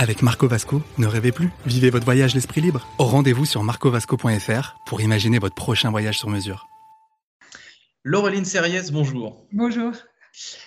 Avec Marco Vasco, ne rêvez plus. Vivez votre voyage l'esprit libre. Au rendez-vous sur marcovasco.fr pour imaginer votre prochain voyage sur mesure. Laureline Serriès, bonjour. Bonjour.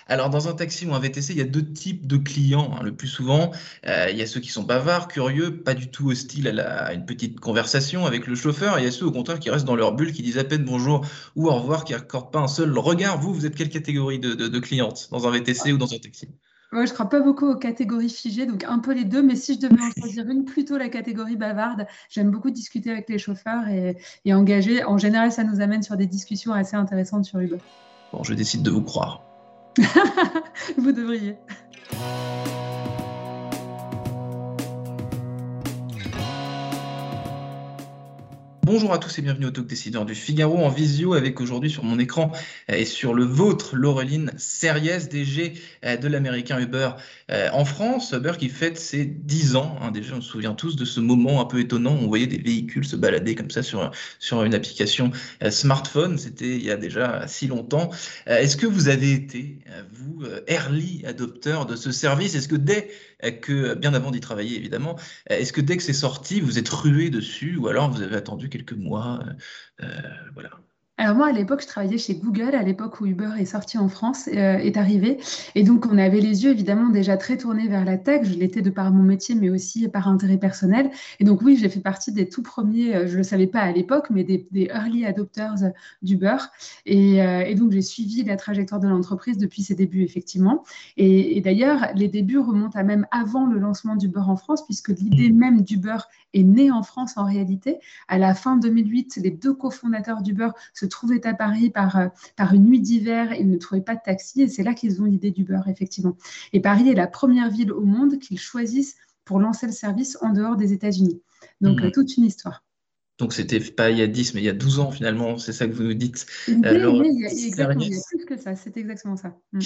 Alors, dans un taxi ou un VTC, il y a deux types de clients. hein. Le plus souvent, euh, il y a ceux qui sont bavards, curieux, pas du tout hostiles à, la- à une petite conversation avec le chauffeur. Et il y a ceux, au contraire, qui restent dans leur bulle, qui disent à peine bonjour ou au revoir, qui n'accordent pas un seul regard. Vous, vous êtes quelle catégorie de, de, de cliente dans un VTC ou dans un taxi? Moi, je ne crois pas beaucoup aux catégories figées, donc un peu les deux, mais si je devais en choisir une, plutôt la catégorie bavarde. J'aime beaucoup discuter avec les chauffeurs et, et engager. En général, ça nous amène sur des discussions assez intéressantes sur Uber. Bon, je décide de vous croire. Vous devriez. Bonjour à tous et bienvenue au Talk Décideur du Figaro en visio avec aujourd'hui sur mon écran euh, et sur le vôtre Laureline Serriès, DG euh, de l'américain Uber euh, en France. Uber qui fête ses 10 ans. hein. déjà, on se souvient tous de ce moment un peu étonnant où on voyait des véhicules se balader comme ça sur, sur une application smartphone. C'était il y a déjà si longtemps. Est-ce que vous avez été, vous, early adopteur de ce service? Est-ce que dès que, bien avant d'y travailler évidemment, Est-ce que dès que c'est sorti, vous êtes rué dessus ou alors vous avez attendu quelques mois euh, euh, voilà. Alors moi, à l'époque, je travaillais chez Google, à l'époque où Uber est sorti en France, euh, est arrivé. Et donc, on avait les yeux évidemment déjà très tournés vers la tech. Je l'étais de par mon métier, mais aussi par intérêt personnel. Et donc, oui, j'ai fait partie des tout premiers, euh, je ne le savais pas à l'époque, mais des, des early adopters d'Uber. Et, euh, et donc, j'ai suivi la trajectoire de l'entreprise depuis ses débuts, effectivement. Et, et d'ailleurs, les débuts remontent à même avant le lancement d'Uber en France, puisque l'idée même d'Uber est née en France en réalité. À la fin 2008, les deux cofondateurs d'Uber se trouvaient à Paris par, euh, par une nuit d'hiver. Ils ne trouvaient pas de taxi et c'est là qu'ils ont l'idée d'Uber, effectivement. Et Paris est la première ville au monde qu'ils choisissent pour lancer le service en dehors des États-Unis. Donc, euh, toute une histoire. Donc c'était pas il y a 10, mais il y a 12 ans finalement, c'est ça que vous nous dites. Oui, Alors, oui, il y a- exactement, il y a plus que ça. C'est exactement ça. Mm.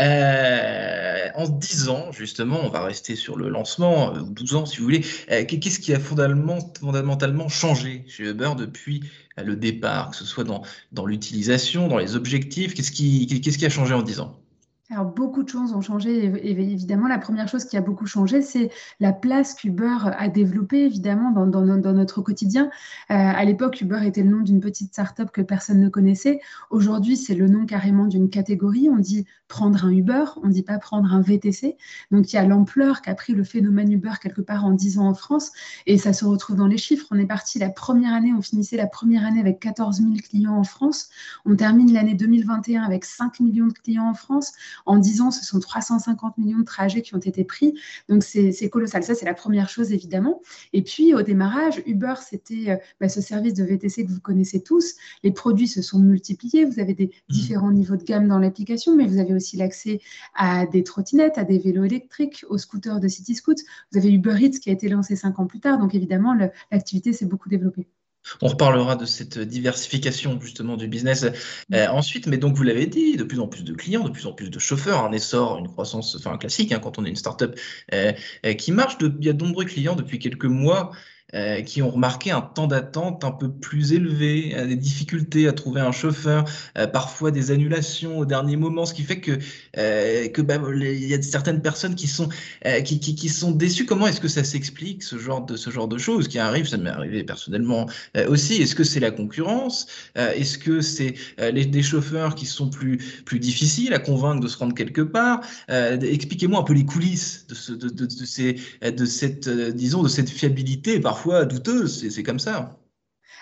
Euh, en 10 ans, justement, on va rester sur le lancement, euh, ou 12 ans si vous voulez. Euh, qu'est- Qu'est-ce qui a fondamentalement, changé chez Uber depuis euh, le départ, que ce soit dans, dans l'utilisation, dans les objectifs? Qu'est-ce qui, qu'est-ce qui a changé en 10 ans? Alors, beaucoup de choses ont changé. Évidemment, la première chose qui a beaucoup changé, c'est la place qu'Uber a développée, évidemment, dans notre quotidien. Euh, à l'époque, Uber était le nom d'une petite start-up que personne ne connaissait. Aujourd'hui, c'est le nom carrément d'une catégorie. On dit prendre un Uber, on ne dit pas prendre un VTC. Donc, il y a l'ampleur qu'a pris le phénomène Uber quelque part en 10 ans en France. Et ça se retrouve dans les chiffres. On est parti la première année, on finissait la première année avec 14 000 clients en France. On termine l'année 2021 avec 5 millions de clients en France. En 10 ans, ce sont 350 millions de trajets qui ont été pris. Donc, c'est colossal. Ça, c'est la première chose, évidemment. Et puis, au démarrage, Uber, c'était euh, bah, ce service de VTC que vous connaissez tous. Les produits se sont multipliés. Vous avez des différents niveaux de gamme dans l'application, mais vous avez aussi l'accès à des trottinettes, à des vélos électriques, aux scooters de CityScoot. Vous avez Uber Eats qui a été lancé cinq ans plus tard. Donc, évidemment, l'activité s'est beaucoup développée. On reparlera de cette diversification justement du business euh, ensuite, mais donc vous l'avez dit, de plus en plus de clients, de plus en plus de chauffeurs, un essor, une croissance, enfin classique hein, quand on est une startup euh, euh, qui marche. De- il y a de nombreux clients depuis quelques mois euh, qui ont remarqué un temps d'attente un peu plus élevé, euh, des difficultés à trouver un chauffeur, euh, parfois des annulations au dernier moment, ce qui fait que que bah, il y a certaines personnes qui sont qui, sont déçues. Comment est-ce que ça s'explique ce genre de ce genre de choses qui arrivent? Ça m'est arrivé personnellement aussi. Est-ce que c'est la concurrence? Est-ce que c'est les, des chauffeurs qui sont plus, plus difficiles à convaincre de se rendre quelque part? Expliquez-moi un peu les coulisses de, ce, de, de, ces, de cette, disons, de cette fiabilité parfois douteuse. C'est comme ça.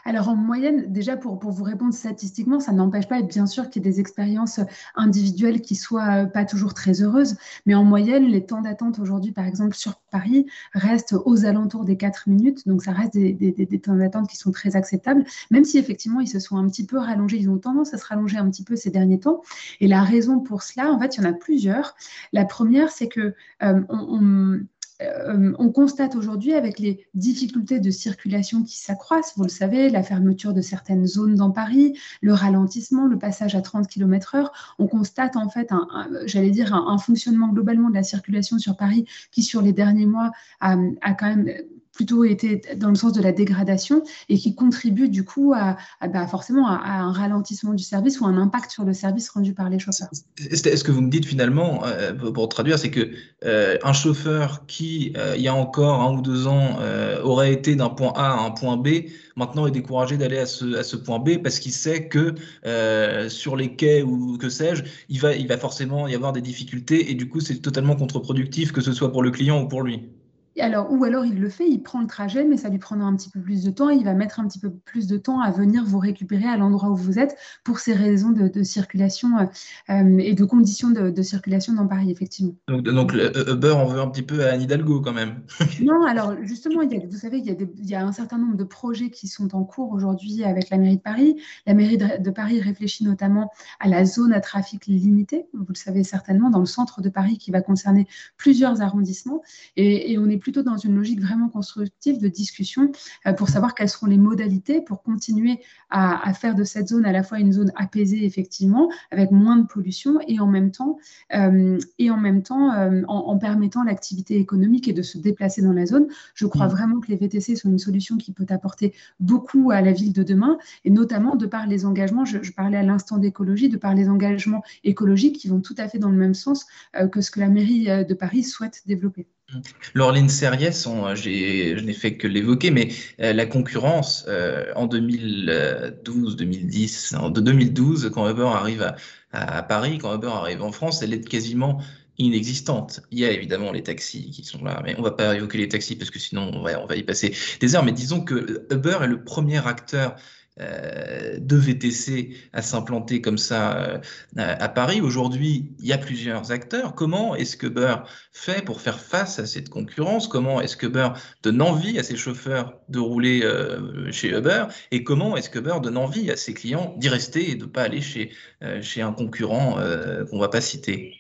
Alors en moyenne, déjà pour, pour vous répondre statistiquement, ça n'empêche pas, bien sûr, qu'il y ait des expériences individuelles qui soient euh, pas toujours très heureuses, mais en moyenne, les temps d'attente aujourd'hui, par exemple sur Paris, restent aux alentours des 4 minutes, donc ça reste des, des- des- temps d'attente qui sont très acceptables, même si effectivement ils se sont un petit peu rallongés, ils ont tendance à se rallonger un petit peu ces derniers temps. Et la raison pour cela, en fait, il y en a plusieurs. La première, c'est que euh, on- euh, on constate aujourd'hui avec les difficultés de circulation qui s'accroissent, vous le savez, la fermeture de certaines zones dans Paris, le ralentissement, le passage à 30 km/h, on constate en fait, j'allais dire, un, fonctionnement globalement de la circulation sur Paris qui, sur les derniers mois, a quand même plutôt été dans le sens de la dégradation et qui contribue du coup à, bah, forcément à, un ralentissement du service ou un impact sur le service rendu par les chauffeurs. Est-ce que vous me dites finalement, euh, pour traduire, c'est que euh, un chauffeur qui, euh, il y a encore un ou deux ans, aurait été d'un point A à un point B, maintenant est découragé d'aller à ce, point B parce qu'il sait que sur les quais ou que sais-je, il va, il va forcément y avoir des difficultés et du coup c'est totalement contre-productif que ce soit pour le client ou pour lui? Alors, ou alors il le fait, il prend le trajet, mais ça lui prendra un petit peu plus de temps. Il va mettre un petit peu plus de temps à venir vous récupérer à l'endroit où vous êtes pour ces raisons de, circulation euh, et de conditions de, circulation dans Paris, effectivement. Donc, donc Uber, on veut un petit peu à Anne Hidalgo quand même. non, alors justement, il y a, vous savez, il y, a il y, a un certain nombre de projets qui sont en cours aujourd'hui avec la mairie de Paris. La mairie de, Paris réfléchit notamment à la zone à trafic limité, vous le savez certainement, dans le centre de Paris qui va concerner plusieurs arrondissements. Et, et on est plutôt dans une logique vraiment constructive de discussion euh, pour savoir quelles seront les modalités pour continuer à, faire de cette zone à la fois une zone apaisée, effectivement, avec moins de pollution et en même temps, euh, et en, même temps euh, en, permettant l'activité économique et de se déplacer dans la zone. Je crois mmh. vraiment que les VTC sont une solution qui peut apporter beaucoup à la ville de demain et notamment de par les engagements, je, parlais à l'instant d'écologie, de par les engagements écologiques qui vont tout à fait dans le même sens que ce que la mairie de Paris souhaite développer. Laureline Serriès, je n'ai fait que l'évoquer, mais euh, la concurrence euh, en 2012, 2010, en 2012, quand Uber arrive à, Paris, quand Uber arrive en France, elle est quasiment inexistante. Il y a évidemment les taxis qui sont là, mais on ne va pas évoquer les taxis parce que sinon on va, on va y passer des heures. Mais disons que Uber est le premier acteur euh, de VTC à s'implanter comme ça euh, à Paris. Aujourd'hui, il y a plusieurs acteurs. Comment est-ce que Uber fait pour faire face à cette concurrence? Comment est-ce que Uber donne envie à ses chauffeurs de rouler euh, chez Uber? Et comment est-ce que Uber donne envie à ses clients d'y rester et de ne pas aller chez, chez un concurrent qu'on ne va pas citer?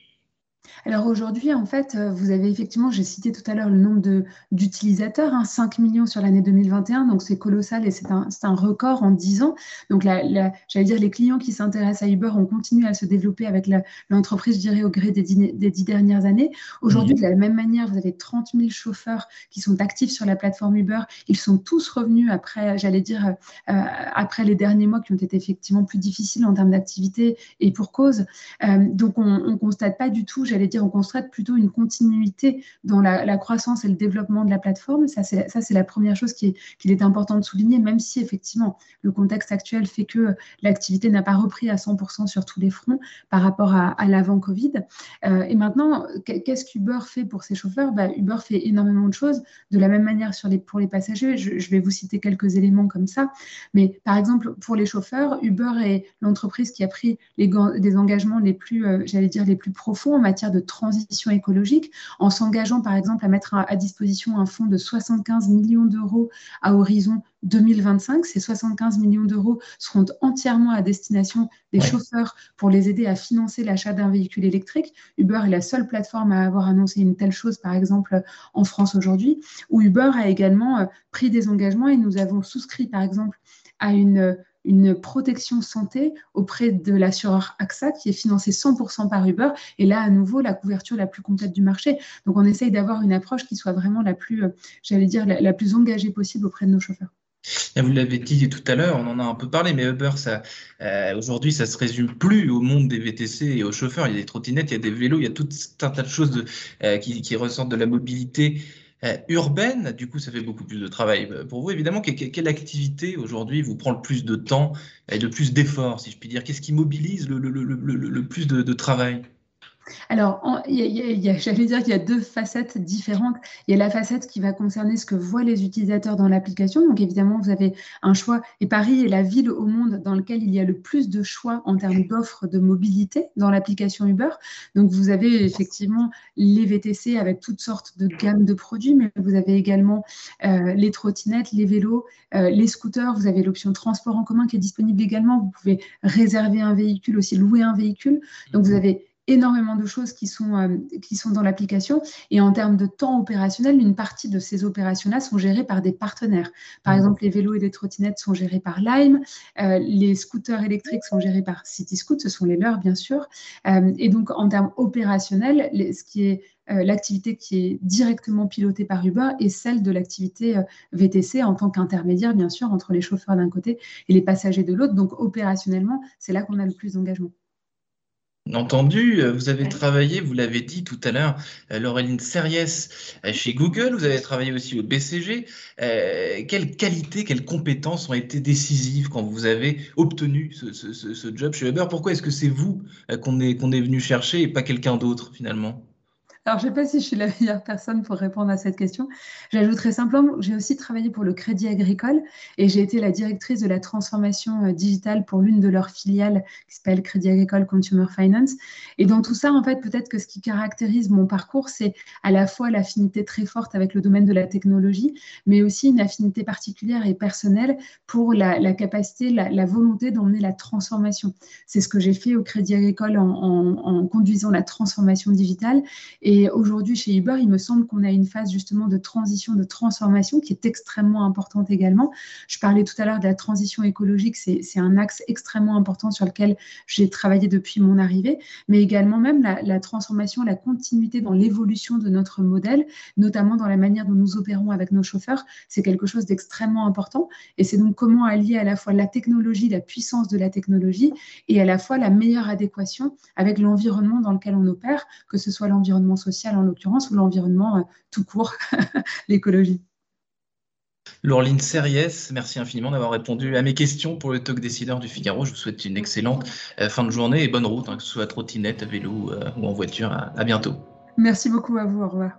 Alors aujourd'hui, en fait, euh, vous avez effectivement, j'ai cité tout à l'heure le nombre d'utilisateurs, 5 hein, millions sur l'année 2021, donc c'est colossal et c'est un, un, record en 10 ans. Donc j'allais dire, les clients qui s'intéressent à Uber ont continué à se développer avec l'entreprise, je dirais, au gré des, des 10 dernières années. Aujourd'hui, mmh. de la même manière, vous avez 30 000 chauffeurs qui sont actifs sur la plateforme Uber. Ils sont tous revenus après, j'allais dire, euh, après les derniers mois qui ont été effectivement plus difficiles en termes d'activité et pour cause. Euh, donc on ne constate pas du tout, j'allais dire, on constate plutôt une continuité dans la, croissance et le développement de la plateforme. Ça, c'est la première chose qu'il est, est important de souligner, même si effectivement le contexte actuel fait que l'activité n'a pas repris à 100% sur tous les fronts par rapport à, l'avant Covid. Euh, et maintenant, qu'est-ce qu'Uber fait pour ses chauffeurs? Bah, Uber fait énormément de choses. De la même manière pour les passagers, je, vais vous citer quelques éléments comme ça. Mais par exemple, pour les chauffeurs, Uber est l'entreprise qui a pris des engagements euh, j'allais les plus profonds en matière de transition écologique en s'engageant par exemple à mettre à, disposition un fonds de 75 millions d'euros à horizon 2025. Ces 75 millions d'euros seront entièrement à destination des chauffeurs pour les aider à financer l'achat d'un véhicule électrique. Uber est la seule plateforme à avoir annoncé une telle chose, par exemple, en France aujourd'hui, où Uber a également euh, pris des engagements et nous avons souscrit, par exemple, à une une protection santé auprès de l'assureur AXA qui est financé 100% par Uber. Et là, à nouveau, la couverture la plus complète du marché. Donc, on essaye d'avoir une approche qui soit vraiment la plus, euh, j'allais dire, la, plus engagée possible auprès de nos chauffeurs. Vous l'avez dit tout à l'heure, on en a un peu parlé, mais Uber, euh, aujourd'hui, ça se résume plus au monde des VTC et aux chauffeurs. Il y a des trottinettes, il y a des vélos, il y a tout un tas de choses euh, qui, ressortent de la mobilité urbaine, du coup, ça fait beaucoup plus de travail. Euh, pour vous, évidemment, quelle activité aujourd'hui vous prend le plus de temps et de plus d'efforts, si je puis dire? Qu'est-ce qui mobilise le, plus de travail? Alors, j'allais dire qu'il y a deux facettes différentes. Il y a la facette qui va concerner ce que voient les utilisateurs dans l'application. Donc, évidemment, vous avez un choix. Et Paris est la ville au monde dans laquelle il y a le plus de choix en termes d'offres de mobilité dans l'application Uber. Donc, vous avez effectivement les VTC avec toutes sortes de gammes de produits, mais vous avez également euh, les trottinettes, les vélos, euh, les scooters. Vous avez l'option transport en commun qui est disponible également. Vous pouvez réserver un véhicule, aussi louer un véhicule. Donc, vous avez énormément de choses qui sont, euh, qui sont dans l'application. Et en termes de temps opérationnel, une partie de ces opérations-là sont gérées par des partenaires. Par mmh. exemple, les vélos et les trottinettes sont gérés par Lime, euh, les scooters électriques sont gérés par CityScoot, ce sont les leurs, bien sûr. Euh, et donc, en termes opérationnels, ce qui est l'activité qui est directement pilotée par Uber est celle de l'activité VTC en tant qu'intermédiaire, bien sûr, entre les chauffeurs d'un côté et les passagers de l'autre. Donc, opérationnellement, c'est là qu'on a le plus d'engagement. Entendu, euh, vous avez travaillé, vous l'avez dit tout à l'heure, euh, Laureline Series euh, chez Google, vous avez travaillé aussi au BCG. quelles qualités, quelles compétences ont été décisives quand vous avez obtenu ce, job chez Uber? Pourquoi est-ce que c'est vous qu'on est, qu'on est venu chercher et pas quelqu'un d'autre finalement? Alors, je ne sais pas si je suis la meilleure personne pour répondre à cette question. J'ajouterai simplement j'ai aussi travaillé pour le Crédit Agricole et j'ai été la directrice de la transformation euh, digitale pour l'une de leurs filiales qui s'appelle Crédit Agricole Consumer Finance. Et dans tout ça, en fait, peut-être que ce qui caractérise mon parcours, c'est à la fois l'affinité très forte avec le domaine de la technologie, mais aussi une affinité particulière et personnelle pour la, capacité, la, volonté d'emmener la transformation. C'est ce que j'ai fait au Crédit Agricole en, en conduisant la transformation digitale. Et et aujourd'hui, chez Uber, il me semble qu'on a une phase justement de transition, de transformation qui est extrêmement importante également. Je parlais tout à l'heure de la transition écologique, c'est un axe extrêmement important sur lequel j'ai travaillé depuis mon arrivée, mais également même la, transformation, la continuité dans l'évolution de notre modèle, notamment dans la manière dont nous opérons avec nos chauffeurs, c'est quelque chose d'extrêmement important. Et c'est donc comment allier à la fois la technologie, la puissance de la technologie, et à la fois la meilleure adéquation avec l'environnement dans lequel on opère, que ce soit l'environnement social en l'occurrence, ou l'environnement euh, tout court, l'écologie. Laureline Serriès, merci infiniment d'avoir répondu à mes questions pour le talk décideur du Figaro. Je vous souhaite une excellente euh, fin de journée et bonne route, hein, que ce soit à trottinette, à vélo euh, ou en voiture. à bientôt. Merci beaucoup à vous. Au revoir.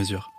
mesure.